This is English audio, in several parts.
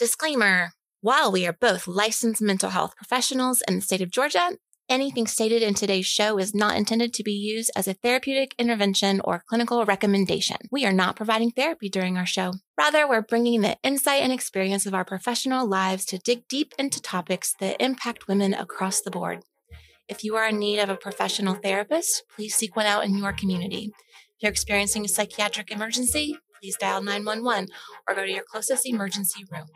Disclaimer While we are both licensed mental health professionals in the state of Georgia, anything stated in today's show is not intended to be used as a therapeutic intervention or clinical recommendation. We are not providing therapy during our show. Rather, we're bringing the insight and experience of our professional lives to dig deep into topics that impact women across the board. If you are in need of a professional therapist, please seek one out in your community. If you're experiencing a psychiatric emergency, please dial 911 or go to your closest emergency room.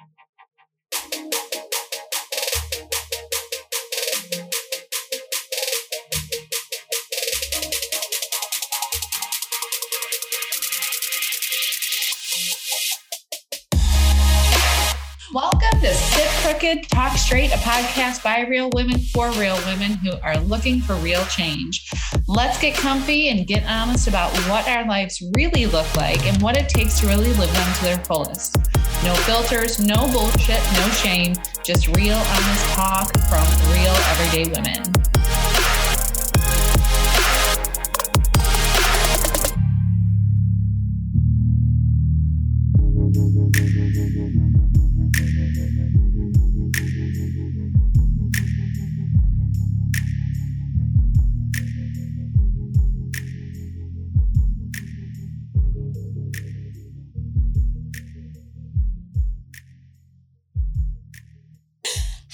Crooked, Talk Straight, a podcast by real women for real women who are looking for real change. Let's get comfy and get honest about what our lives really look like and what it takes to really live them to their fullest. No filters, no bullshit, no shame, just real honest talk from real everyday women.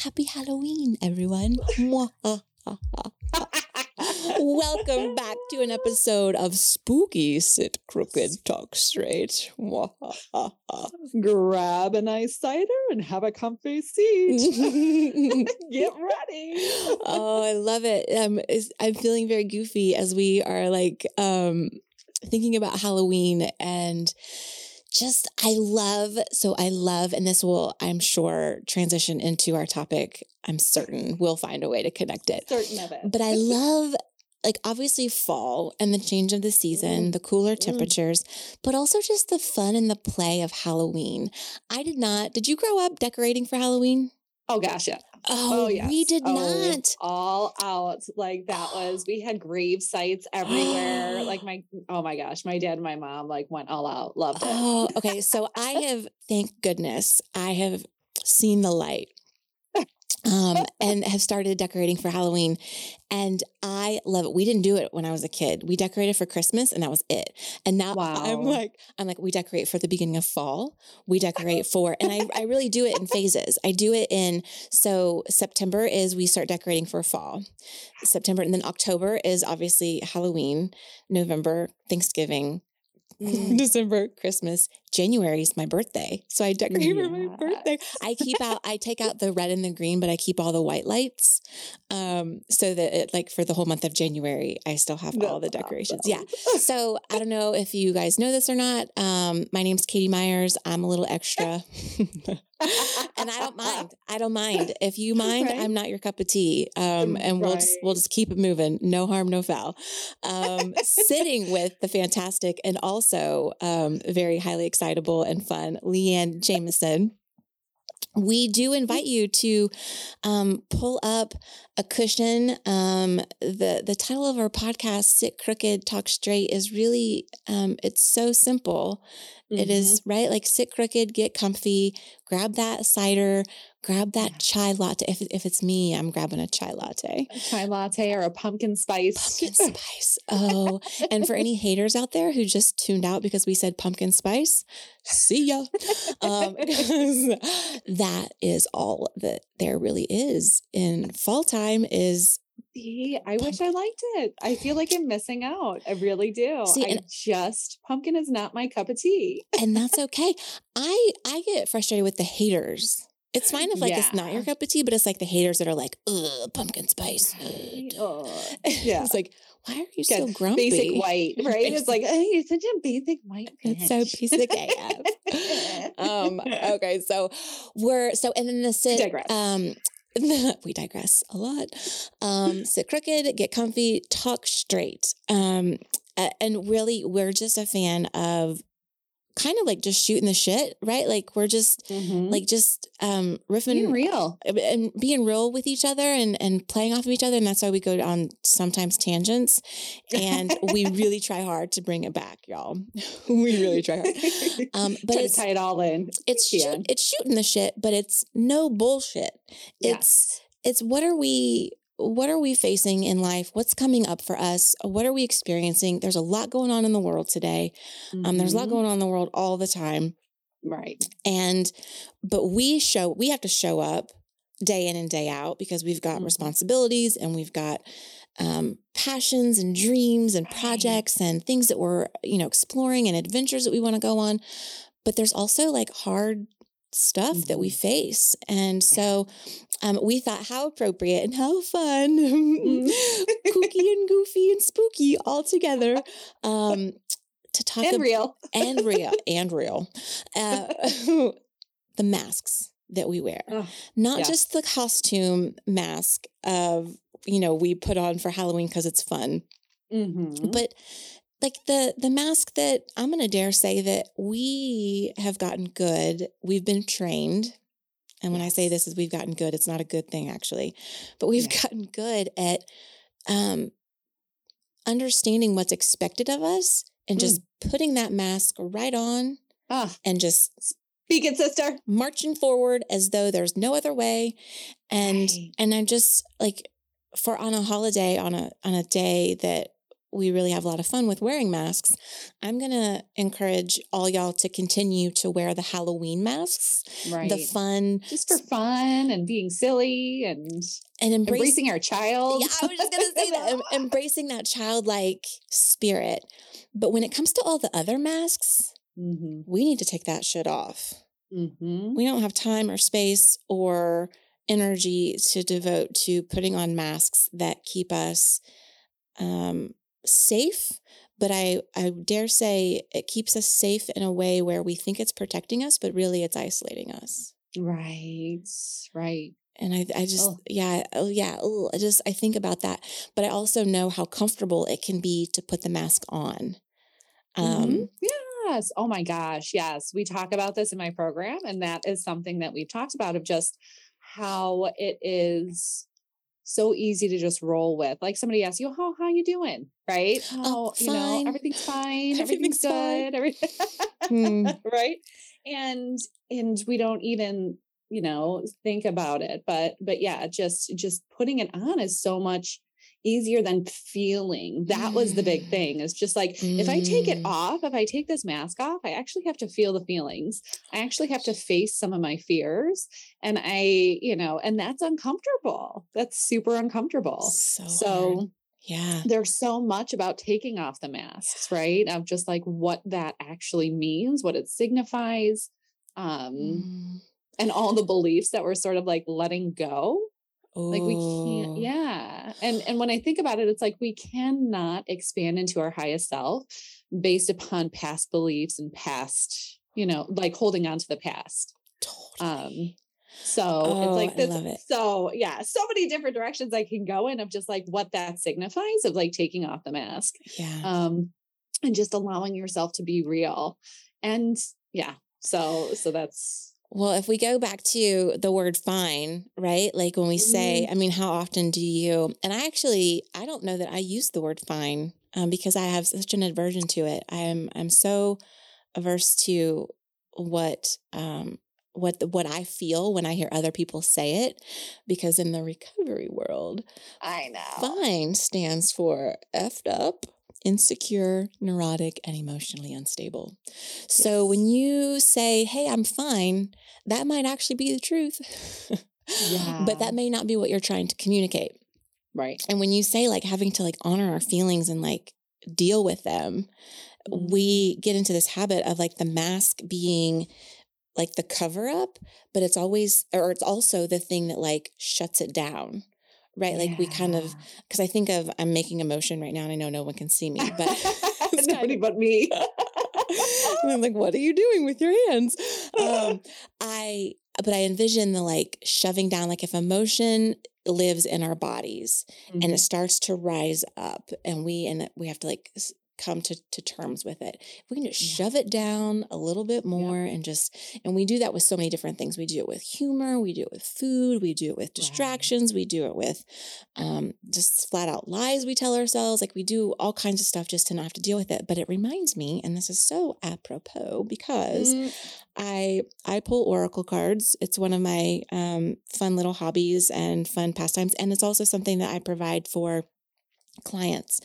Happy Halloween, everyone. Welcome back to an episode of Spooky Sit Crooked Talk Straight. Grab a nice cider and have a comfy seat. Get ready. oh, I love it. Um, I'm feeling very goofy as we are like um, thinking about Halloween and just I love so I love and this will I'm sure transition into our topic. I'm certain we'll find a way to connect it. Certain of it. But I love like obviously fall and the change of the season, mm-hmm. the cooler mm-hmm. temperatures, but also just the fun and the play of Halloween. I did not. Did you grow up decorating for Halloween? Oh gosh, yeah. Oh, oh, we yes. did Oh, not. all out. Like that was we had grave sites everywhere. like my oh my gosh, my dad and my mom like went all out. Loved it. Oh, okay. So I have, thank goodness, I have seen the light. Um, and have started decorating for Halloween. And I love it. We didn't do it when I was a kid. We decorated for Christmas and that was it. And now I'm like, I'm like, we decorate for the beginning of fall. We decorate for, and I, I really do it in phases. I do it in, so September is we start decorating for fall. September, and then October is obviously Halloween, November, Thanksgiving, Mm. December, Christmas, January is my birthday. So I decorate for my birthday. I keep out, I take out the red and the green, but I keep all the white lights. Um, so that it like for the whole month of January, I still have all the decorations. Yeah. So I don't know if you guys know this or not. Um, my name's Katie Myers. I'm a little extra. and I don't mind. I don't mind. If you mind, Right. I'm not your cup of tea. Um, and we'll just we'll just keep it moving. No harm, no foul. Um, sitting with the fantastic and also um, very highly excitable and fun Leanne Jameson. We do invite you to um, pull up a cushion. Um, the the title of our podcast, "Sit Crooked, Talk Straight," is really um, it's so simple. It Mm-hmm. is right, like sit crooked, get comfy, grab that cider, grab that chai latte. If if it's me, I'm grabbing a chai latte. Mhm. chai latte or a pumpkin spice. Pumpkin spice. Oh, and for any haters out there who just tuned out because we said pumpkin spice, see ya. Um, that is all that there really is in fall time is See, I wish I liked it. I feel like I'm missing out. I really do. See, I just pumpkin is not my cup of tea. and that's okay. I I get frustrated with the haters. It's fine if like it's not your cup of tea, but it's like the haters that are like, ugh, pumpkin spice. ugh. Ugh. Yeah. it's like, why are you so grumpy? Basic white, right? It's like, hey, you're such a basic white. It's so bitch." basic AF. um okay so we're so and then the sit um we digress a lot. Um sit crooked get comfy talk straight. Um and really we're just a fan of kind of like just shooting the shit, right? Like we're just Mhm. like just um riffing being real. and being real with each other and and playing off of each other and that's why we go on sometimes tangents and we really try hard to bring it back y'all we really try hard um but it's tie it all in. it's shoot, it's shooting the shit but it's no bullshit it's it's what are we what are we facing in life? What's coming up for us? What are we experiencing? There's a lot going on in the world today. Um there's a lot Mhm. going on in the world all the time. Right. and but we show we have to show up day in and day out because we've got Mhm. responsibilities and we've got um, passions and dreams and projects and things that we're you know exploring and adventures that we want to go on. But there's also like hard stuff that we Mhm. face and Yeah. so um, we thought how appropriate and how fun Mm. kooky and goofy and spooky all together um, to talk and ab- real. and real and real uh, the masks that we wear Oh, not yes. just the costume mask of you know we put on for halloween because it's fun Mhm. but like the the mask that i'm gonna dare say that we have gotten good we've been trained and when i say this is we've gotten good it's not a good thing actually but we've Yeah. gotten good at um understanding what's expected of us and Mm. just putting that mask right on Ah, and just speak it, sister. marching forward as though there's no other way and Right. and i'm just like for on a holiday on a on a day that we really have a lot of fun with wearing masks i'm going to encourage all y'all to continue to wear the halloween masks Right. the fun Just for fun and being silly and and embrace embracing our child. yeah i was just going to say that em- embracing that childlike spirit but when it comes to all the other masks hmm we need to take that shit off hmm we don't have time or space or energy to devote to putting on masks that keep us um, safe but I, I dare say it keeps us safe in a way where we think it's protecting us but really it's isolating us Right. Right. and i, I just Oh. yeah oh yeah oh, i just i think about that but i also know how comfortable it can be to put the mask on um Mhm. Yes. Oh my gosh. Yes. We talk about this in my program, and that is something that we've talked about of just how it is so easy to just roll with. Like somebody asks you, "How how you doing?" Right? Oh, you know, everything's fine. Everything's Everything's, fine. good. Everything. Hmm. right? And and we don't even you know think about it. But but yeah, just just putting it on is so much easier than feeling. That was the big Mm. thing is just like if i take it Mm. off if i take this mask off i actually have to feel the feelings. I actually have to face some of my fears and i you know and that's uncomfortable. That's super uncomfortable. So, so yeah. there's so much about taking off the masks right? Of just like what that actually means what it signifies um Mm. and all the beliefs that we're sort of like letting go like we Oh. can't yeah and and when i think about it it's like we cannot expand into our highest self based upon past beliefs and past you know like holding on to the past Totally. um so Oh, it's like this it. so yeah so many different directions i can go in of just like what that signifies of like taking off the mask yeah. um and just allowing yourself to be real and yeah so so that's Well, if we go back to the word fine, right? Like when we say, Mm-hmm. I mean, how often do you, and I actually, I don't know that I use the word fine um, because I have such an aversion to it. I'm, I'm so averse to what, um, what, the, what I feel when I hear other people say it, because in the recovery world, i know fine stands for effed up, insecure, neurotic, and emotionally unstable. So when you say, Hey, I'm fine, that might actually be the truth. But that may not be what you're trying to communicate. right And when you say like having to like honor our feelings and like deal with them, Mhm. we get into this habit of like the mask being like the cover up, but it's always, or it's also the thing that like shuts it down. Right. Like we kind of, because I think of, I'm making a motion right now and I know no one can see me, but it's nobody of- but me. And I'm like, what are you doing with your hands? Um, I, but I envision the like shoving down, like if emotion lives in our bodies and Mm-hmm. it starts to rise up and we, and we have to like come to, to terms with it. If we can just yeah. shove it down a little bit more yeah. and just, and we do that with so many different things. We do it with humor, we do it with food, we do it with distractions, right. we do it with um, just flat out lies we tell ourselves. Like we do all kinds of stuff just to not have to deal with it. But it reminds me, and this is so apropos because mm. I I pull oracle cards. It's one of my um, fun little hobbies and fun pastimes, and it's also something that I provide for clients.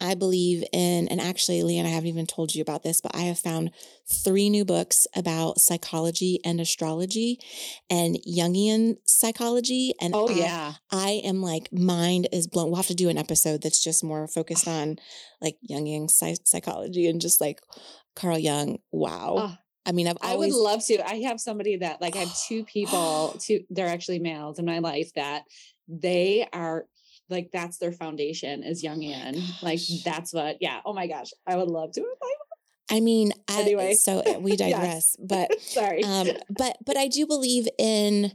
I believe in, and actually, Leanne, I haven't even told you about this, but I have found three new books about psychology and astrology and Jungian psychology. And oh, I, yeah. I am like, mind is blown. We'll have to do an episode that's just more focused on like Jungian psychology and just like Carl Jung. Wow. Oh. I mean, I've always... I would love to. I have somebody that like I have two people, two they're actually males in my life that they are like that's their foundation is Jungian. Oh like that's what, yeah. Oh my gosh, I would love to. I mean, anyway, I, so uh, we digress, but sorry. Um, but but I do believe in.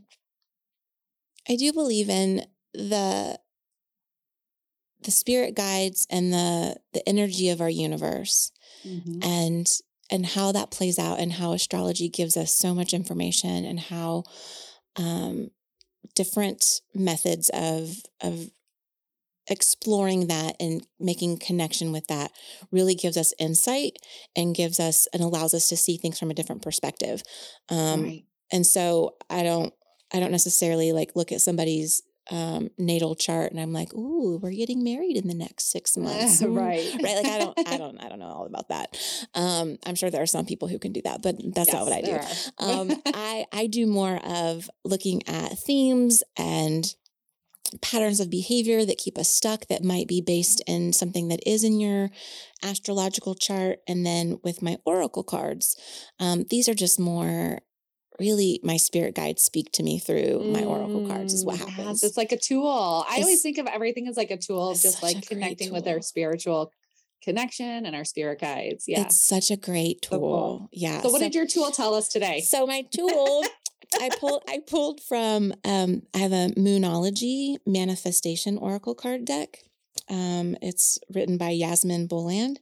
I do believe in the the spirit guides and the the energy of our universe, mm-hmm. and and how that plays out, and how astrology gives us so much information, and how um, different methods of of exploring that and making connection with that really gives us insight and gives us and allows us to see things from a different perspective. Um, right. and so i don't i don't necessarily like look at somebody's um, natal chart and i'm like ooh we're getting married in the next six months. Right. right? Like i don't i don't i don't know all about that. Um, i'm sure there are some people who can do that but that's yes, not what i do. um, i i do more of looking at themes and patterns of behavior that keep us stuck that might be based in something that is in your astrological chart. And then with my oracle cards, um, these are just more really my spirit guides speak to me through my oracle cards is what mm, happens. Yes, it's like a tool. I always think of everything as like a tool, just like connecting with our spiritual connection and our spirit guides. Yeah. It's such a great tool. So cool. Yeah. So what so, did your tool tell us today? So my tool I pulled I pulled from um, I have a Moonology manifestation oracle card deck. Um, it's written by Yasmin Boland.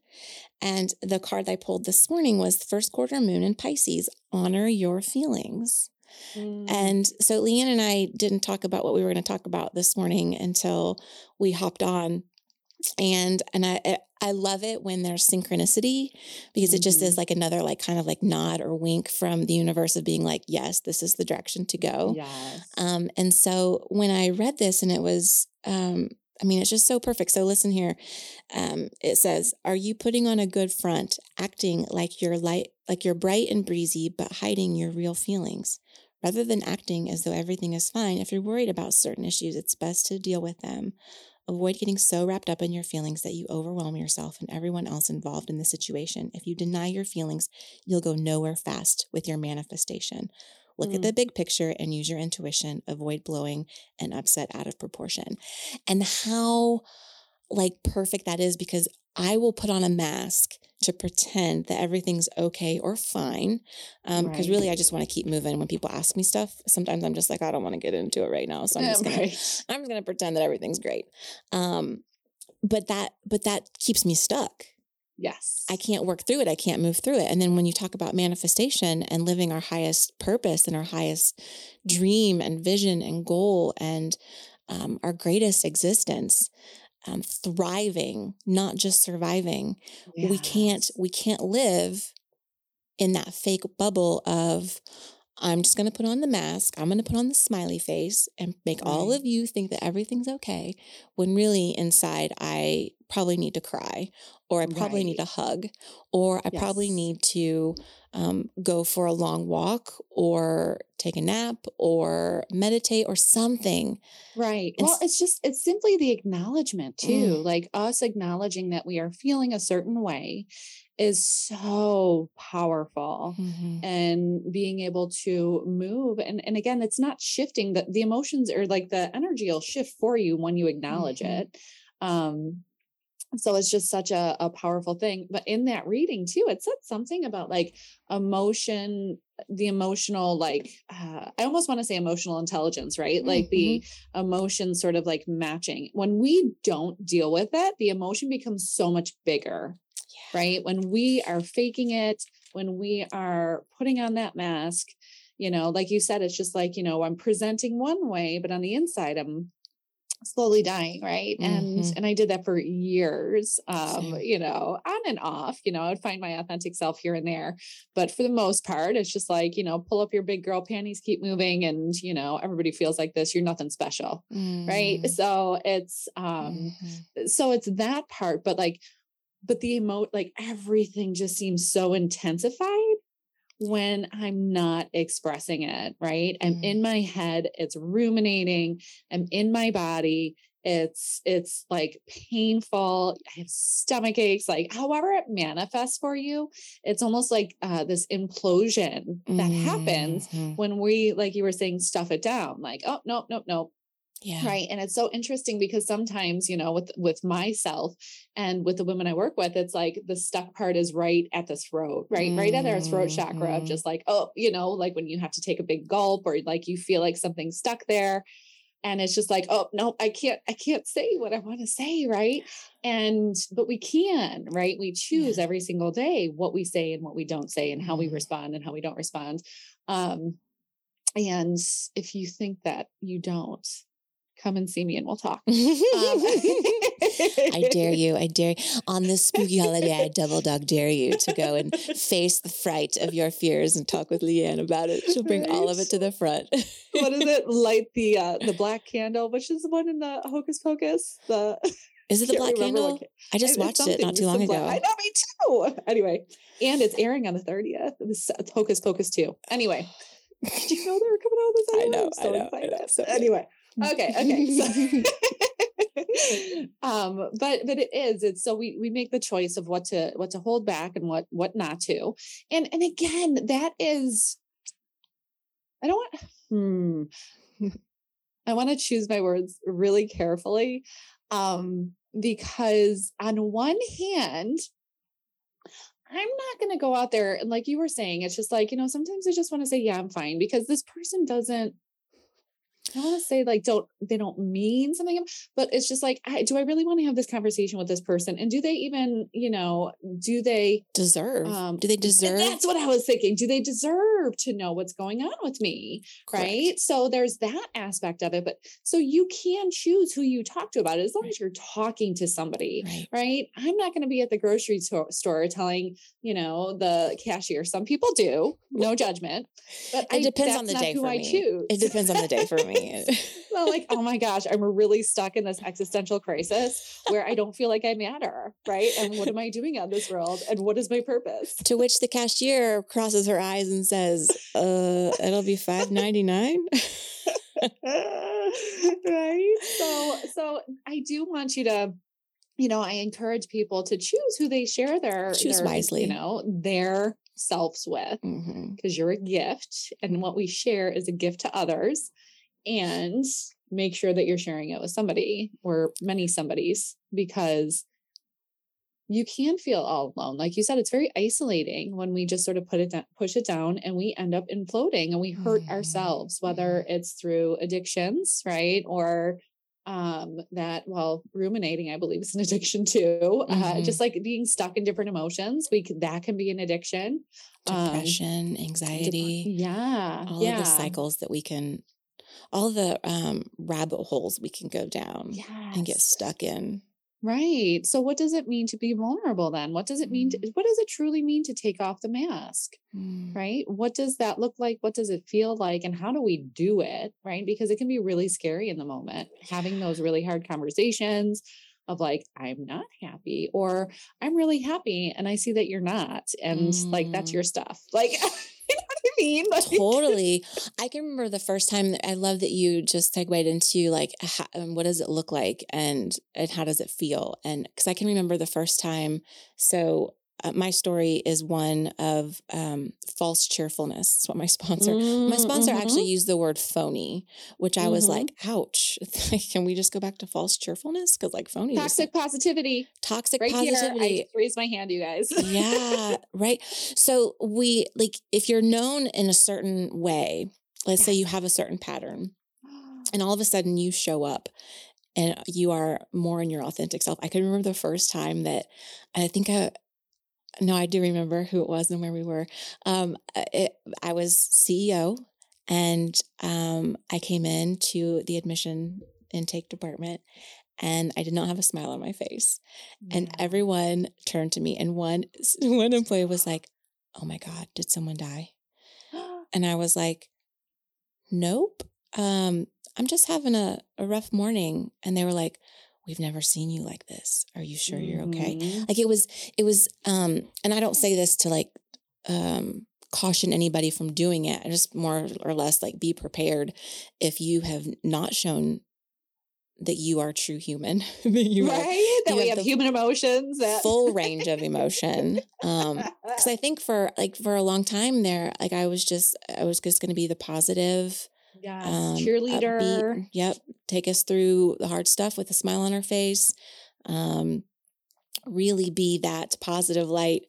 And the card I pulled this morning was first quarter moon in Pisces, honor your feelings. Mm. And so Leanne and I didn't talk about what we were going to talk about this morning until we hopped on and and I I love it when there's synchronicity because it just is mm-hmm. like another like kind of like nod or wink from the universe of being like yes this is the direction to go. Yes. Um and so when I read this and it was um I mean it's just so perfect. So listen here. Um it says are you putting on a good front acting like you're light like you're bright and breezy but hiding your real feelings? Rather than acting as though everything is fine, if you're worried about certain issues, it's best to deal with them Avoid getting so wrapped up in your feelings that you overwhelm yourself and everyone else involved in the situation. If you deny your feelings, you'll go nowhere fast with your manifestation. Look mm. at the big picture and use your intuition. Avoid blowing an upset out of proportion. And how like perfect that is because I will put on a mask to pretend that everything's okay or fine. Um, because right. really I just want to keep moving when people ask me stuff. Sometimes I'm just like, I don't want to get into it right now. So I'm just gonna right. I'm just gonna pretend that everything's great. Um, but that but that keeps me stuck. Yes. I can't work through it. I can't move through it. And then when you talk about manifestation and living our highest purpose and our highest dream and vision and goal and um, our greatest existence, um, thriving, not just surviving. We can't we can't live in that fake bubble of I'm just going to put on the mask. I'm going to put on the smiley face and make right. all of you think that everything's okay when really inside I probably need to cry or I probably right. need a hug or I yes. probably need to um, go for a long walk or take a nap or meditate or something. Right. And well, it's just, it's simply the acknowledgement too, mm. like us acknowledging that we are feeling a certain way is so powerful mm-hmm. and being able to move and and again it's not shifting that the emotions or like the energy will shift for you when you acknowledge mm-hmm. it um so it's just such a, a powerful thing but in that reading too it said something about like emotion the emotional like uh, i almost want to say emotional intelligence right mm-hmm. like the mm-hmm. emotion sort of like matching when we don't deal with it the emotion becomes so much bigger right? When we are faking it, when we are putting on that mask, you know, like you said, it's just like, you know, I'm presenting one way, but on the inside, I'm slowly dying right and Mhm. and i did that for years um you know on and off you know i'd find my authentic self here and there but for the most part it's just like you know pull up your big girl panties keep moving and you know everybody feels like this you're nothing special right Mhm. so it's um Mhm. so it's that part but like but the emote like everything just seems so intensified when i'm not expressing it right i'm Mm. in my head it's ruminating i'm in my body it's it's like painful i have stomach aches like however it manifests for you it's almost like uh, this implosion that happens Mhm. when we like you were saying stuff it down like oh nope nope nope Yeah. right and it's so interesting because sometimes you know with with myself and with the women i work with it's like the stuck part is right at the throat right right at our throat chakra of Mhm. just like oh you know like when you have to take a big gulp or like you feel like something's stuck there and it's just like oh no i can't i can't say what i want to say right and but we can right we choose Yeah. every single day what we say and what we don't say and how we Mhm. respond and how we don't respond um and if you think that you don't come and see me and we'll talk um, I dare you. I dare on this spooky holiday. I double dog dare you to go and face the fright of your fears and talk with Leanne about it. She'll bring all of it to the front. what is it light the uh the black candle which is the one in the hocus pocus the Is it the black candle? ca- I just watched it not too long some black- ago. i know me too anyway and it's airing on the 30th this hocus pocus 2 anyway did you know they were coming out with this I know, I'm I so know, I know, so anyway okay okay so um but but it is it's so we we make the choice of what to what to hold back and what what not to. And and again that is i don't want hmm. I want to choose my words really carefully um because on one hand I'm not going to go out there and like you were saying, it's just like, you know, sometimes I just want to say, yeah, I'm fine because this person doesn't, I want to say like, don't, they don't mean something, but it's just like, I, do I really want to have this conversation with this person? And do they even, you know, do they, Deserve? um, Do they deserve? That's what I was thinking. Do they deserve to know what's going on with me? Correct. Right. So there's that aspect of it. But so you can choose who you talk to about it as long as you're talking to somebody Right. right? I'm not going to be at the grocery to- store telling, you know, the cashier. Some people do, no judgment, but It I- depends on the day who for I me. choose. It depends on the day for me. So like, oh my gosh, I'm really stuck in this existential crisis where I don't feel like I matter, right? And what am I doing on this world? And what is my purpose? to which the cashier crosses her eyes and says, "Uh, it'll be five ninety nine. right? So, so I do want you to you know, I encourage people to choose who they share their Choose their, wisely. you know, their selves with. Mm-hmm. because you're a gift and what we share is a gift to others and make sure that you're sharing it with somebody or many somebodies because you can feel all alone like you said it's very isolating when we just sort of put it down push it down and we end up imploding and we hurt Mhm. ourselves whether it's through addictions right or um that well ruminating i believe is an addiction too uh, Mhm. just like being stuck in different emotions we c- that can be an addiction Um, Depression, Dep- anxiety, yeah. all yeah. of the cycles that we can, all the um, rabbit holes we can go down and get stuck in. Right. So what does it mean to be vulnerable then? What does it mean to, what does it truly mean to take off the mask? Mm. Right? What does that look like? What does it feel like? And how do we do it? Right? Because it can be really scary in the moment, having those really hard conversations of like, I'm not happy, or I'm really happy and I see that you're not. And like that's Mm. your stuff. Like you know what I mean? Like, totally. I can remember the first time. That, I love that you just segued into like, how, um, what does it look like, and and how does it feel? And because I can remember the first time. So uh, my story is one of um, false cheerfulness. That's what my sponsor. My sponsor Mm, actually used the word phony, which I was Mhm. like, "Ouch! Can we just go back to false cheerfulness? Because like phony, toxic positivity. toxic Right positivity." here. I raise my hand, you guys. yeah, right. So we like if you're known in a certain way, let's say you have a certain pattern, and all of a sudden you show up and you are more in your authentic self. I can remember the first time that I think I no, I do remember who it was and where we were. Um, it, I was CEO and um, I came in to the admission intake department and I did not have a smile on my face. Yeah. And everyone turned to me and one one employee was like, "Oh my god, did someone die?" and I was like, "Nope. Um, I'm just having a, a rough morning." And they were like, we've never seen you like this. Are you sure you're okay? Mm-hmm. like it was it was um and i don't say this to like um caution anybody from doing it just more or less like be prepared if you have not shown that you are true human that you right? are, that you we have, have human emotions that full range of emotion um because i think for like for a long time there like i was just i was just going to be the positive Yes, um, cheerleader. Upbeat, yep, take us through the hard stuff with a smile on our face. Um, really be that positive light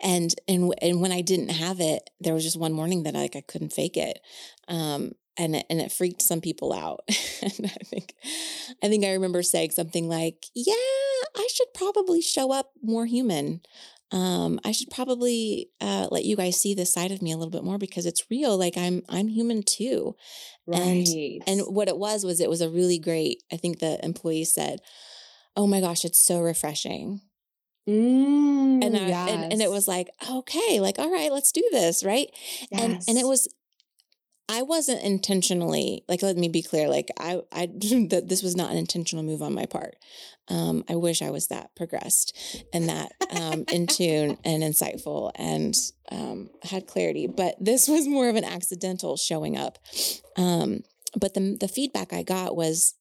and and and when i didn't have it there was just one morning that I, like i couldn't fake it um and it, and it freaked some people out and i think i think i remember saying something like yeah i should probably show up more human um, I should probably uh, let you guys see this side of me a little bit more because it's real. Like I'm, I'm human too. Right. And and what it was was it was a really great. I think the employee said, "Oh my gosh, it's so refreshing." Mm, and, I, yes. and and it was like okay, like all right, let's do this, right? Yes. And and it was I wasn't intentionally like let me be clear like I I that this was not an intentional move on my part. Um, I wish I was that progressed and that um, in tune and insightful and um, had clarity, but this was more of an accidental showing up. Um, but the the feedback I got was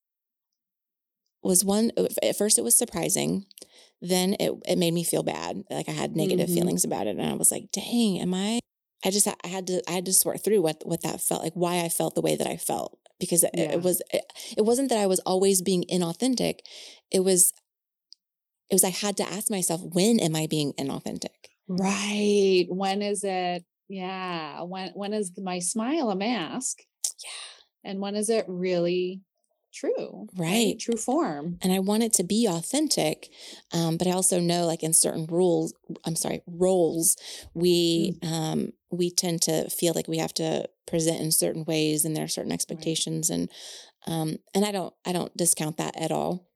was one at first it was surprising then it, it made me feel bad like i had negative mm-hmm. feelings about it and i was like dang am i I just I had to I had to sort through what what that felt like, why I felt the way that I felt because it, yeah. it was it, it wasn't that I was always being inauthentic. It was it was I had to ask myself, when am I being inauthentic? Right. When is it? Yeah. When when is my smile a mask? Yeah. And when is it really true right. right. true form and i want it to be authentic um, but i also know like in certain rules i'm sorry roles we mm. um, we tend to feel like we have to present in certain ways and there are certain expectations right. and um, and i don't i don't discount that at all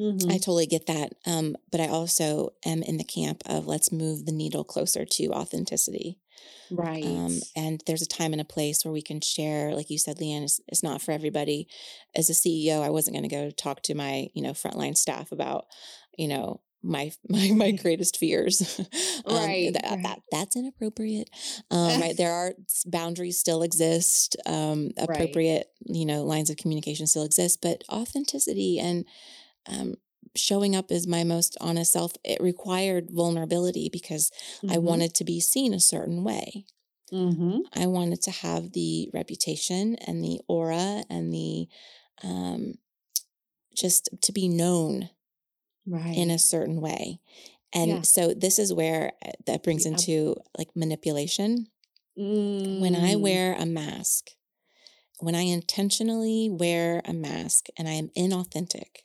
Mm-hmm. I totally get that. Um, but I also am in the camp of let's move the needle closer to authenticity. Right. Um, and there's a time and a place where we can share, like you said, Leanne, it's, it's not for everybody. As a CEO, I wasn't going to go talk to my, you know, frontline staff about, you know, my my my greatest fears um, right, that, right, that that's inappropriate um, right there are boundaries still exist um, appropriate right. you know lines of communication still exist but authenticity and um, showing up as my most honest self, it required vulnerability because mm-hmm. I wanted to be seen a certain way. Mm-hmm. I wanted to have the reputation and the aura and the um, just to be known right. in a certain way. And yeah. so this is where uh, that brings yeah. into like manipulation. Mm. When I mm. wear a mask, when I intentionally wear a mask and I am inauthentic,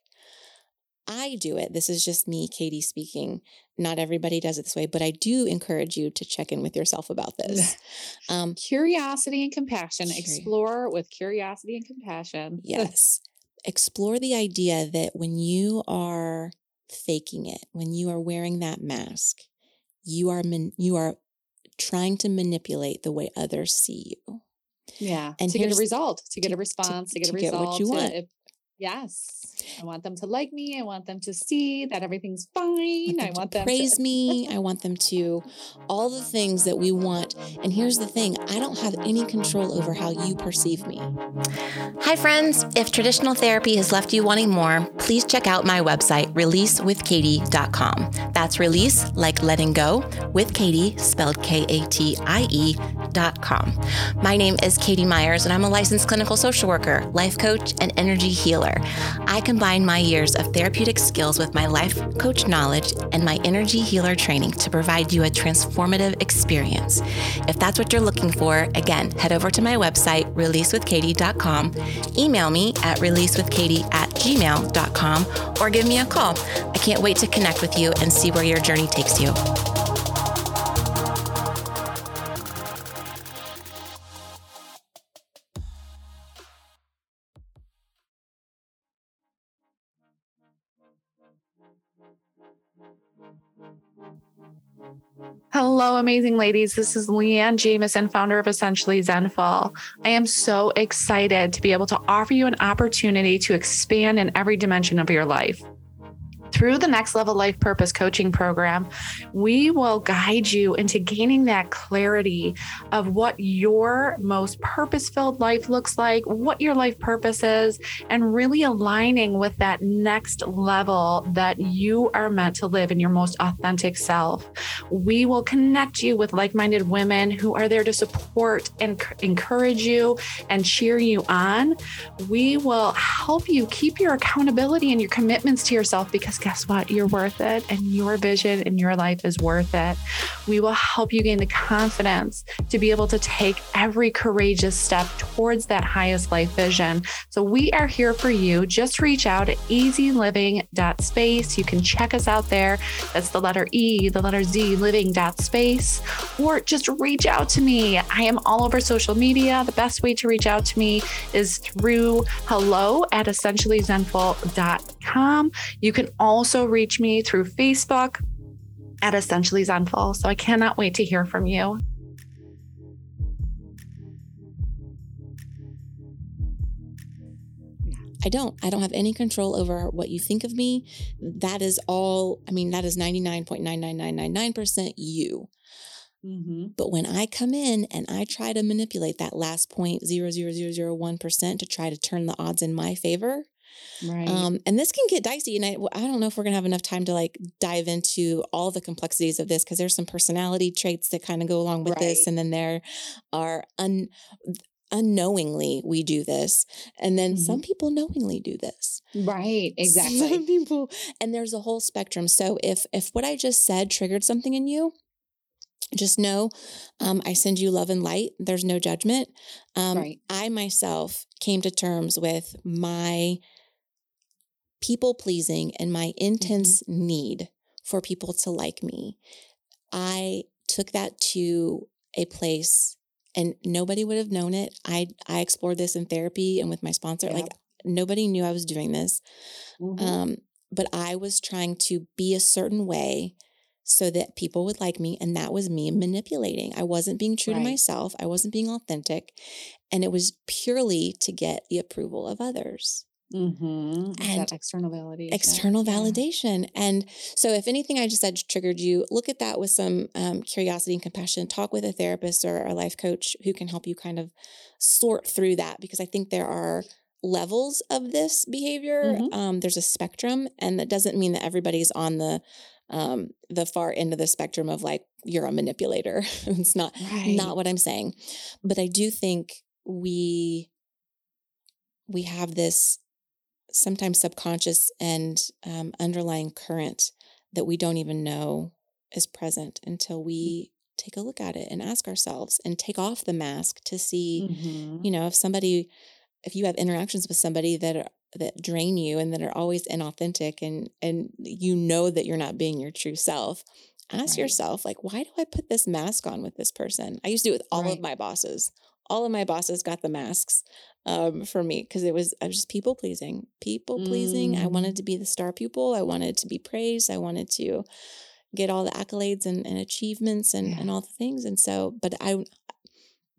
I do it. This is just me, Katie, speaking. Not everybody does it this way, but I do encourage you to check in with yourself about this. Um, curiosity and compassion. Explore with curiosity and compassion. Yes. Explore the idea that when you are faking it, when you are wearing that mask, you are man- you are trying to manipulate the way others see you. Yeah, and to get a result, to get a response, to, to get a to result, get what you want. To, Yes. I want them to like me. I want them to see that everything's fine. I want them, I want to them praise to me. I want them to all the things that we want. And here's the thing I don't have any control over how you perceive me. Hi, friends. If traditional therapy has left you wanting more, please check out my website, releasewithkatie.com. That's release like letting go with Katie, spelled K A T I E.com. My name is Katie Myers, and I'm a licensed clinical social worker, life coach, and energy healer healer. I combine my years of therapeutic skills with my life coach knowledge and my energy healer training to provide you a transformative experience. If that's what you're looking for, again, head over to my website, releasewithkatie.com, email me at releasewithkatie at gmail.com, or give me a call. I can't wait to connect with you and see where your journey takes you. Hello, amazing ladies. This is Leanne Jamison, founder of Essentially Zenful. I am so excited to be able to offer you an opportunity to expand in every dimension of your life. Through the Next Level Life Purpose Coaching Program, we will guide you into gaining that clarity of what your most purpose filled life looks like, what your life purpose is, and really aligning with that next level that you are meant to live in your most authentic self. We will connect you with like minded women who are there to support and encourage you and cheer you on. We will help you keep your accountability and your commitments to yourself because guess what? You're worth it, and your vision and your life is worth it. We will help you gain the confidence to be able to take every courageous step towards that highest life vision. So, we are here for you. Just reach out at ezliving.space. You can check us out there. That's the letter E, the letter Z, living.space, or just reach out to me. I am all over social media. The best way to reach out to me is through hello at essentiallyzenful.com. You can also reach me through Facebook at Essentially Zenful. So I cannot wait to hear from you. I don't. I don't have any control over what you think of me. That is all, I mean, that is 99.99999% you. Mm-hmm. But when I come in and I try to manipulate that last 0.00001% to try to turn the odds in my favor, Right. Um, and this can get dicey. And I, I don't know if we're going to have enough time to like dive into all the complexities of this because there's some personality traits that kind of go along with right. this. And then there are un, unknowingly we do this. And then mm-hmm. some people knowingly do this. Right. Exactly. Some people, and there's a whole spectrum. So if, if what I just said triggered something in you, just know um, I send you love and light. There's no judgment. Um, right. I myself came to terms with my people pleasing and my intense mm-hmm. need for people to like me. I took that to a place and nobody would have known it. I I explored this in therapy and with my sponsor. Yeah. Like nobody knew I was doing this. Mm-hmm. Um, but I was trying to be a certain way so that people would like me. And that was me manipulating. I wasn't being true right. to myself, I wasn't being authentic. And it was purely to get the approval of others. Mm-hmm. And that external validation. External validation. Yeah. And so, if anything I just said triggered you, look at that with some um, curiosity and compassion. Talk with a therapist or a life coach who can help you kind of sort through that because I think there are levels of this behavior. Mm-hmm. Um, there's a spectrum, and that doesn't mean that everybody's on the um, the far end of the spectrum of like you're a manipulator. it's not right. not what I'm saying, but I do think we we have this sometimes subconscious and um, underlying current that we don't even know is present until mm. we take a look at it and ask ourselves and take off the mask to see mm-hmm. you know if somebody if you have interactions with somebody that are that drain you and that are always inauthentic and and you know that you're not being your true self ask right. yourself like why do i put this mask on with this person i used to do it with all right. of my bosses all of my bosses got the masks um, for me because it was I was just people pleasing, people pleasing. Mm. I wanted to be the star pupil. I wanted to be praised. I wanted to get all the accolades and, and achievements and, yeah. and all the things. And so, but I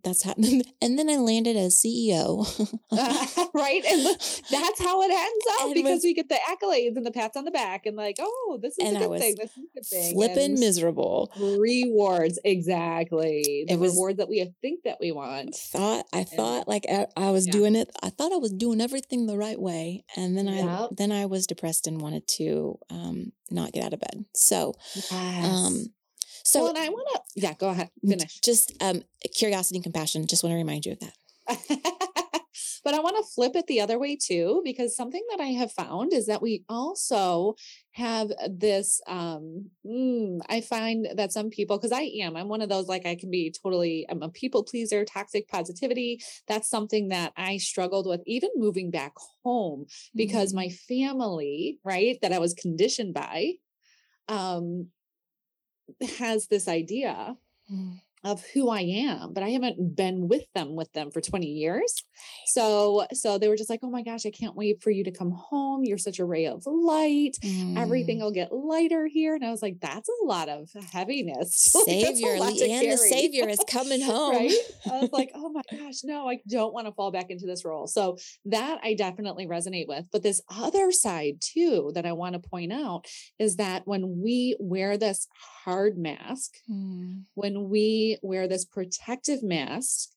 that's happened. and then i landed as ceo uh, right and that's how it ends up and because we get the accolades and the pats on the back and like oh this is a good thing this is a good thing flipping and miserable rewards exactly the it was reward that we think that we want thought i thought like I, I was yeah. doing it i thought i was doing everything the right way and then i yep. then i was depressed and wanted to um not get out of bed so yes. um so well, and I want to, yeah, go ahead, finish. Just um, curiosity and compassion. Just want to remind you of that. but I want to flip it the other way too, because something that I have found is that we also have this. Um, mm, I find that some people, because I am, I'm one of those like I can be totally, I'm a people pleaser, toxic positivity. That's something that I struggled with, even moving back home, because mm-hmm. my family, right, that I was conditioned by, um, has this idea mm. Of who I am, but I haven't been with them with them for 20 years. So so they were just like, "Oh my gosh, I can't wait for you to come home. You're such a ray of light. Mm. Everything will get lighter here." And I was like, "That's a lot of heaviness." Savior, and the Savior is coming home. right? I was like, "Oh my gosh, no, I don't want to fall back into this role." So that I definitely resonate with. But this other side too that I want to point out is that when we wear this hard mask, mm. when we wear this protective mask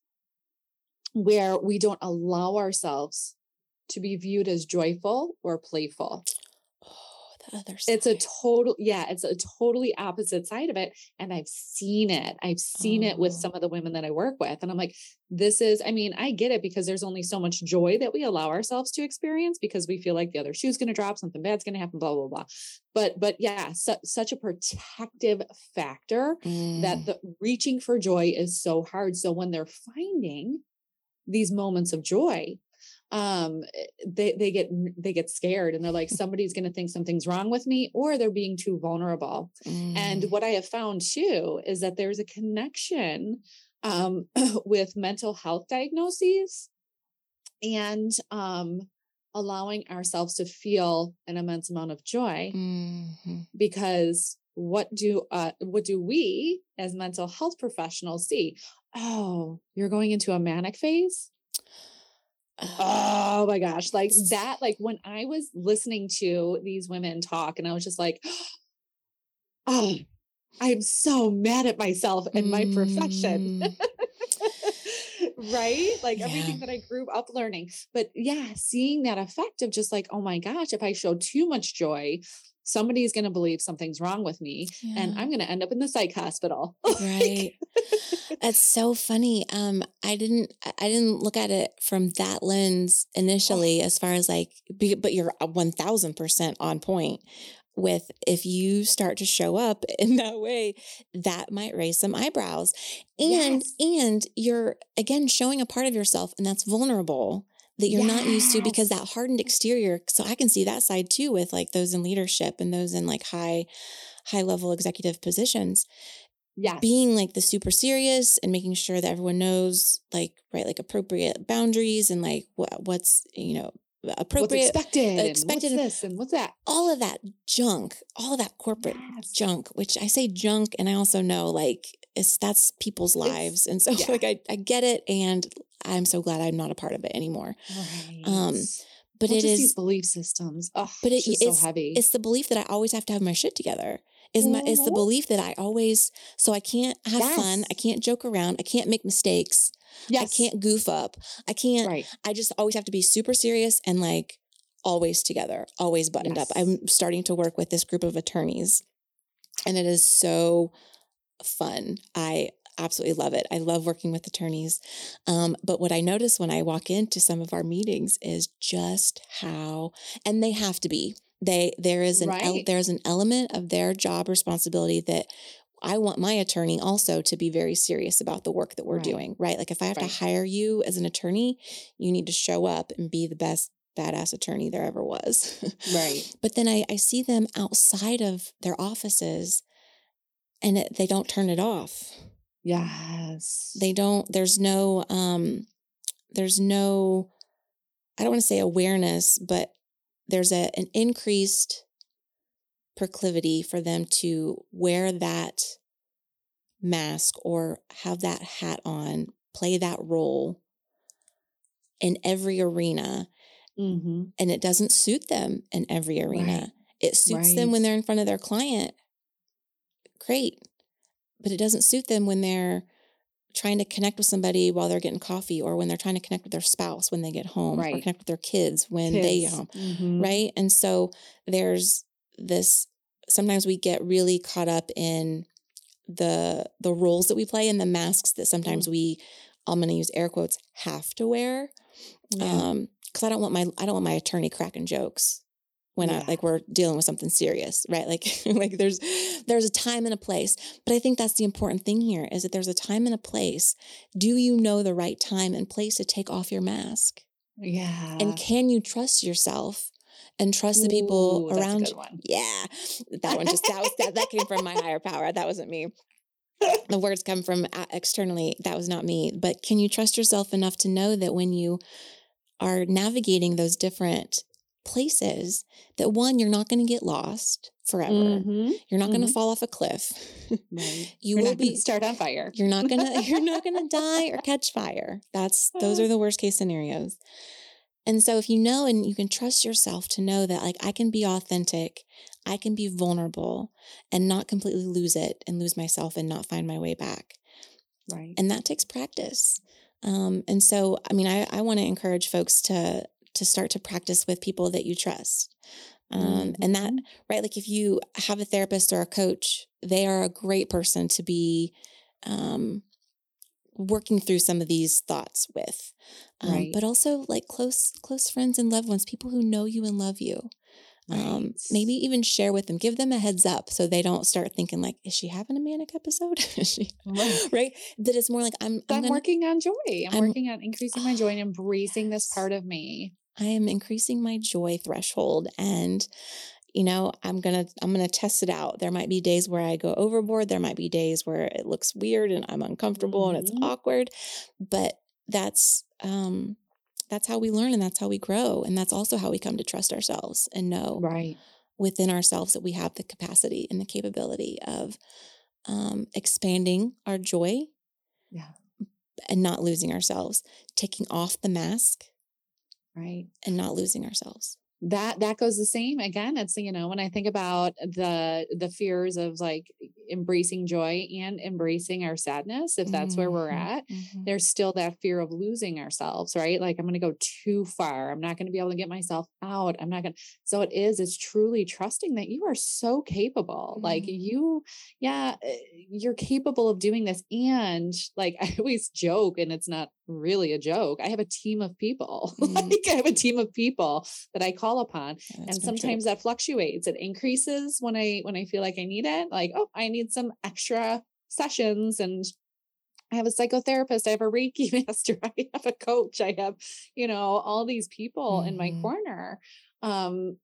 where we don't allow ourselves to be viewed as joyful or playful other side. It's a total, yeah, it's a totally opposite side of it. And I've seen it. I've seen oh. it with oh. some of the women that I work with. And I'm like, this is, I mean, I get it because there's only so much joy that we allow ourselves to experience because we feel like the other shoe's going to drop, something bad's going to happen, blah, blah, blah. But, but yeah, su- such a protective factor mm. that the reaching for joy is so hard. So when they're finding these moments of joy, um eh, they they get they get scared and they're like somebody's going to think something's wrong with me or they're being too vulnerable mm. and what i have found too is that there's a connection um with mental health diagnoses and um allowing ourselves to feel an immense amount of joy mm-hmm. because what do uh what do we as mental health professionals see oh you're going into a manic phase oh my gosh like that like when i was listening to these women talk and i was just like oh i'm so mad at myself and my profession mm. right like yeah. everything that i grew up learning but yeah seeing that effect of just like oh my gosh if i show too much joy somebody's going to believe something's wrong with me yeah. and i'm going to end up in the psych hospital right that's so funny um i didn't i didn't look at it from that lens initially as far as like but you're 1000% on point with if you start to show up in that way that might raise some eyebrows and yes. and you're again showing a part of yourself and that's vulnerable that you're yes. not used to because that hardened exterior so i can see that side too with like those in leadership and those in like high high level executive positions yeah being like the super serious and making sure that everyone knows like right like appropriate boundaries and like what what's you know appropriate what's expected expected and what's this and what's that all of that junk all of that corporate yes. junk which i say junk and i also know like it's that's people's lives it's, and so yeah. like I, I get it and i'm so glad i'm not a part of it anymore right. um but well, it is these belief systems oh, but it, it's, it's so heavy it's the belief that i always have to have my shit together is my is the mm-hmm. belief that i always so i can't have yes. fun i can't joke around i can't make mistakes yes. i can't goof up i can't right. i just always have to be super serious and like always together always buttoned yes. up i'm starting to work with this group of attorneys and it is so fun. I absolutely love it. I love working with attorneys. Um, but what I notice when I walk into some of our meetings is just how, and they have to be. They there is an right. there's an element of their job responsibility that I want my attorney also to be very serious about the work that we're right. doing, right? Like if I have right. to hire you as an attorney, you need to show up and be the best badass attorney there ever was. right. But then I, I see them outside of their offices and it, they don't turn it off. Yes. They don't, there's no, um, there's no, I don't want to say awareness, but there's a, an increased proclivity for them to wear that mask or have that hat on, play that role in every arena. Mm-hmm. And it doesn't suit them in every arena. Right. It suits right. them when they're in front of their client great. But it doesn't suit them when they're trying to connect with somebody while they're getting coffee or when they're trying to connect with their spouse when they get home right. or connect with their kids when kids. they get home. Mm-hmm. Right. And so there's this sometimes we get really caught up in the the roles that we play and the masks that sometimes we I'm gonna use air quotes have to wear. Yeah. Um, because I don't want my I don't want my attorney cracking jokes when yeah. I like we're dealing with something serious, right? Like like there's there's a time and a place. But I think that's the important thing here is that there's a time and a place. Do you know the right time and place to take off your mask? Yeah. And can you trust yourself and trust the people Ooh, around you? Yeah. That one just that was that that came from my higher power. That wasn't me. the words come from uh, externally. That was not me. But can you trust yourself enough to know that when you are navigating those different places, that one, you're not going to get lost forever. Mm-hmm. You're not mm-hmm. going to fall off a cliff. Right. you you're will be start on fire. You're not going to you're not going to die or catch fire. That's those are the worst case scenarios. And so if you know and you can trust yourself to know that like I can be authentic, I can be vulnerable and not completely lose it and lose myself and not find my way back. Right. And that takes practice. Um, and so I mean I, I want to encourage folks to to start to practice with people that you trust. Um, mm-hmm. and that mm-hmm. right like if you have a therapist or a coach they are a great person to be um, working through some of these thoughts with um, right. but also like close close friends and loved ones people who know you and love you um, maybe even share with them give them a heads up so they don't start thinking like is she having a manic episode is she right. right that it's more like i'm i'm, I'm gonna, working on joy I'm, I'm, working on increasing my joy and embracing yes. this part of me i am increasing my joy threshold and you know i'm gonna i'm gonna test it out there might be days where i go overboard there might be days where it looks weird and i'm uncomfortable mm-hmm. and it's mm-hmm. awkward but that's um that's how we learn and that's how we grow and that's also how we come to trust ourselves and know right within ourselves that we have the capacity and the capability of um expanding our joy yeah and not losing ourselves taking off the mask right. and not losing ourselves. That that goes the same. Again it's you know when i think about the the fears of like embracing joy and embracing our sadness if that's mm-hmm. where we're mm-hmm, at mm-hmm. there's still that fear of losing ourselves right? Like i'm going to go too far. I'm not going to be able to get myself out. I'm not going to so it is it's truly trusting that you are so capable. Mm-hmm. like you yeah eh, you're capable of doing this. And like i always joke and it's not really a joke. I have a team of people. Mm. like I have a team of people that I call upon. Yeah, and sometimes that fluctuates. It increases when I when I feel like I need it. Like, oh, I need some extra sessions and I have a psychotherapist, I have a Reiki master, I have a coach, I have, you know, all these people mm. in my mm-hmm. corner. Um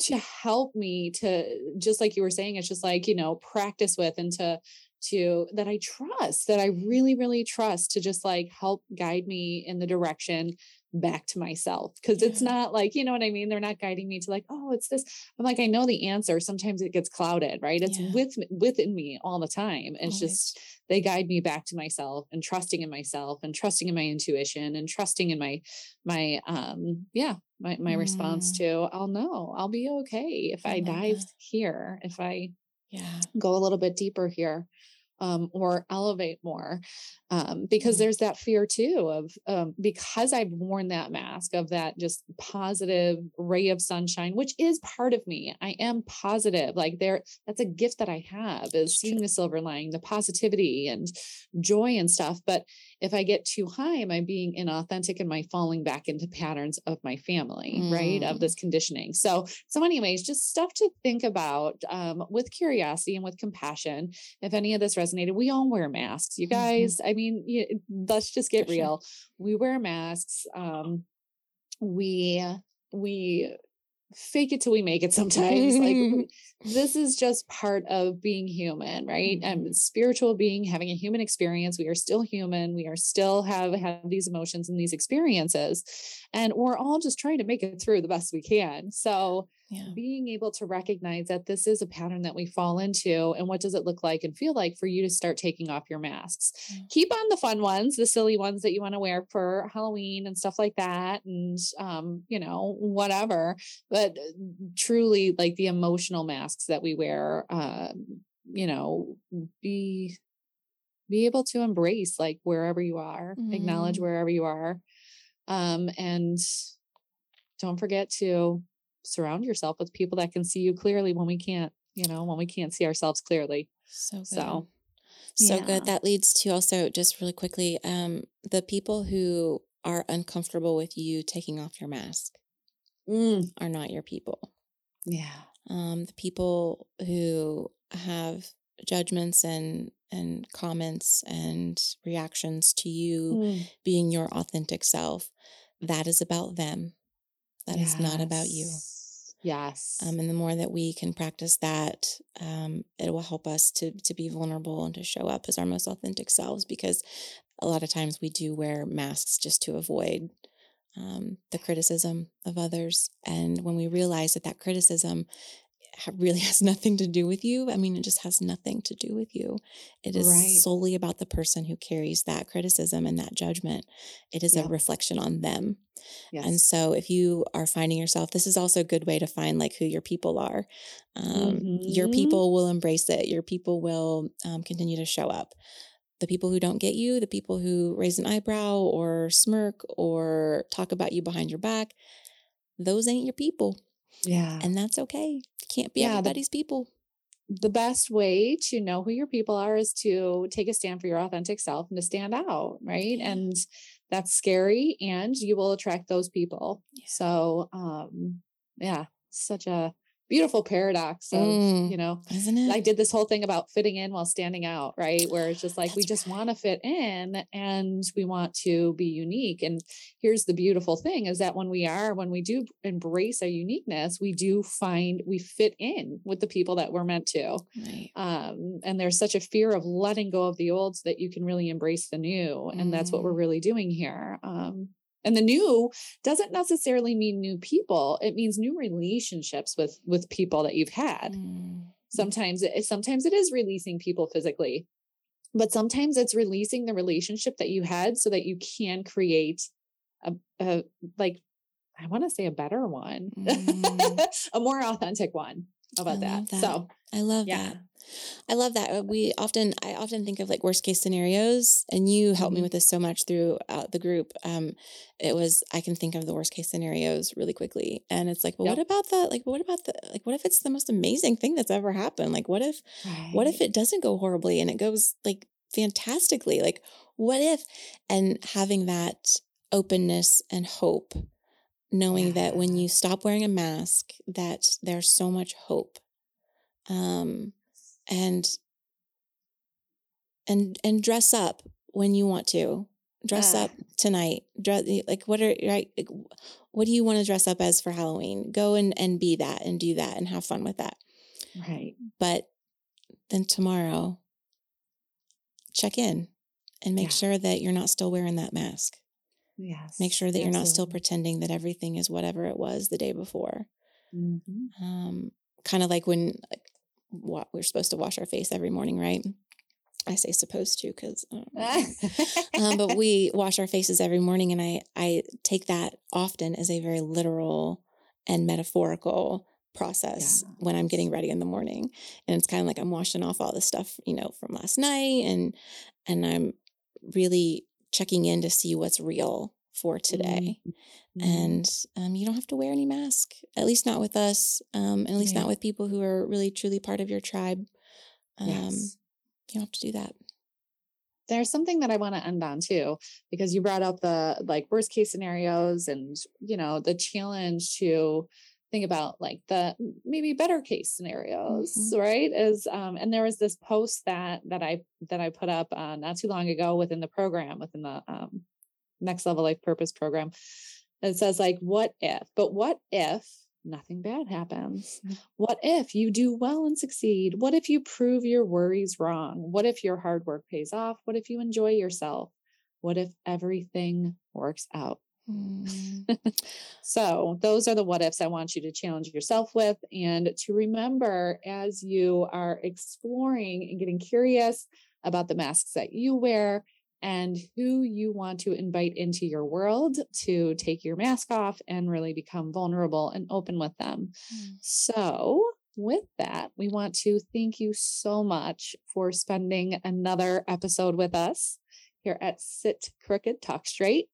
to help me to just like you were saying it's just like you know practice with and to to that I trust, that I really, really trust to just like help guide me in the direction back to myself. Cause yeah. it's not like, you know what I mean? They're not guiding me to like, oh, it's this. I'm like, I know the answer. Sometimes it gets clouded, right? It's yeah. with within me all the time. It's Always. just they guide me back to myself and trusting in myself and trusting in my intuition and trusting in my my um yeah, my my mm. response to I'll know, I'll be okay if I, I dive that. here, if I yeah go a little bit deeper here um, or elevate more um, because mm-hmm. there's that fear too of um, because I've worn that mask of that just positive ray of sunshine, which is part of me. I am positive. Like there, that's a gift that I have is seeing the silver lining, the positivity and joy and stuff. But if I get too high, am I being inauthentic? Am I falling back into patterns of my family, mm. right? Of mm. this conditioning. So, so anyways, just stuff to think about um, with curiosity and with compassion. If any of this resonated, we all wear masks. You mm-hmm. guys, mm-hmm. I mean, you, let's just get For real. Sure. We wear masks. Um, we we fake it till we make it sometimes like this is just part of being human right i'm a spiritual being having a human experience we are still human we are still have have these emotions and these experiences and we're all just trying to make it through the best we can so yeah. being able to recognize that this is a pattern that we fall into and what does it look like and feel like for you to start taking off your masks mm. keep on the fun ones the silly ones that you want to wear for halloween and stuff like that and um you know whatever but uh, truly like the emotional masks that we wear um you know be be able to embrace like wherever you are mm. acknowledge wherever you are um and don't forget to surround yourself with people that can see you clearly when we can't, you know, when we can't see ourselves clearly. So good. So, so yeah. good. That leads to also just really quickly, um, the people who are uncomfortable with you taking off your mask mm. are not your people. Yeah. Um, the people who have judgments and and comments and reactions to you mm. being your authentic self that is about them That yes. is not about you Yes. Um, and the more that we can practice that, um, it will help us to to be vulnerable and to show up as our most authentic selves. Because a lot of times we do wear masks just to avoid um, the criticism of others. And when we realize that that criticism really has nothing to do with you. I mean, it just has nothing to do with you. It is right. solely about the person who carries that criticism and that judgment. It is yeah. a reflection on them. Yes. And so if you are finding yourself, this is also a good way to find like who your people are. Um, mm-hmm. Your people will embrace it. Your people will um, continue to show up. The people who don't get you, the people who raise an eyebrow or smirk or talk about you behind your back, those ain't your people. Yeah. And that's okay. Can't be yeah, everybody's the, people. The best way to know who your people are is to take a stand for your authentic self and to stand out, right? Yeah. And that's scary and you will attract those people. Yeah. So, um yeah, such a beautiful paradox of mm, you know isn't it i did this whole thing about fitting in while standing out right where it's just like That's we just right. want to fit in and we want to be unique and here's the beautiful thing is that when we are when we do embrace our uniqueness we do find we fit in with the people that we're meant to right. um, and there's such a fear of letting go of the old so that you can really embrace the new and mm. that's what we're mm. really doing here um, and the new doesn't necessarily mean new people it means new relationships with with people that you've had mm. sometimes it sometimes it is releasing people physically but sometimes it's releasing the relationship that you had so that you can create a, a like i want to say a better one mm. a more authentic one how about that? that? so i love yeah. that I love that. Uh, we often, I often think of like worst case scenarios, and you helped mm-hmm. me with this so much throughout the group. Um, it was I can think of the worst case scenarios really quickly, and it's like, well, yep. what about that? Like, what about the like? What if it's the most amazing thing that's ever happened? Like, what if, right. what if it doesn't go horribly and it goes like fantastically? Like, what if? And having that openness and hope knowing yeah. that when you stop wearing a mask that there's so much hope um and and and dress up when you want to. Dress up tonight. Dress like what are right like, what do you want to dress up as for halloween? Go and and be that and do that and have fun with that. Right. But then tomorrow check in and make yeah. sure that you're not still wearing that mask. Yes make sure that absolutely. you're not still pretending that everything is whatever it was the day before. Mm-hmm. um kind of like when like we're supposed to wash our face every morning, right? I say supposed to because, um, but we wash our faces every morning, and I I take that often as a very literal and metaphorical process yeah. when I'm getting ready in the morning, and it's kind of like I'm washing off all the stuff you know from last night, and and I'm really checking in to see what's real for today. Mm-hmm. And um, you don't have to wear any mask, at least not with us, um, and at least yeah. not with people who are really truly part of your tribe. Um, yes. You don't have to do that. There's something that I want to end on too, because you brought up the like worst case scenarios and, you know, the challenge to think about like the maybe better case scenarios mm-hmm. right is um and there was this post that that i that i put up uh, not too long ago within the program within the um next level life purpose program it says like what if but what if nothing bad happens? Mm. what if you do well and succeed? What if you prove your worries wrong? What if your hard work pays off? What if you enjoy yourself? What if everything works out? Mm. so those are the what ifs i want you to challenge yourself with and to remember as you are exploring and getting curious about the masks that you wear and who you want to invite into your world to take your mask off and really become vulnerable and open with them. Mm. So, with that, we want to thank you so much for spending another episode with us here at Sit Crooked Talk Straight.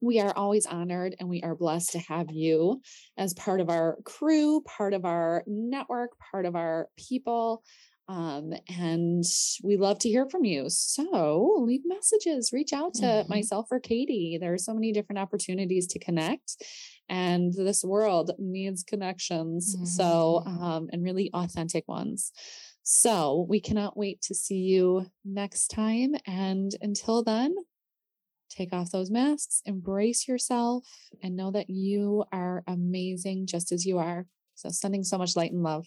We are always honored and we are blessed to have you as part of our crew, part of our network, part of our people. Um, and we love to hear from you. So leave messages, reach out to mm-hmm. myself or Katie. There are so many different opportunities to connect, and this world needs connections. Mm-hmm. So, um, and really authentic ones. So we cannot wait to see you next time. And until then, take off those masks, embrace yourself, and know that you are amazing just as you are. So sending so much light and love.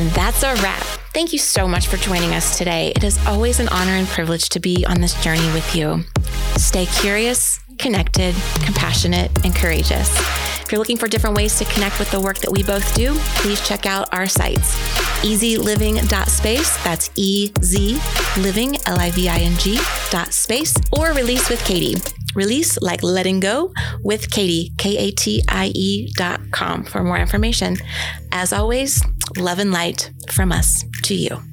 And that's a wrap. Thank you so much for joining us today. It is always an honor and privilege to be on this journey with you. Stay curious, connected, compassionate, and courageous. If you're looking for different ways to connect with the work that we both do, please check out our sites ezliving.space, that's E Z living, L I V I N G dot space, or release with Katie. Release like letting go with Katie, K A T I E dot com for more information. As always, love and light from us to you.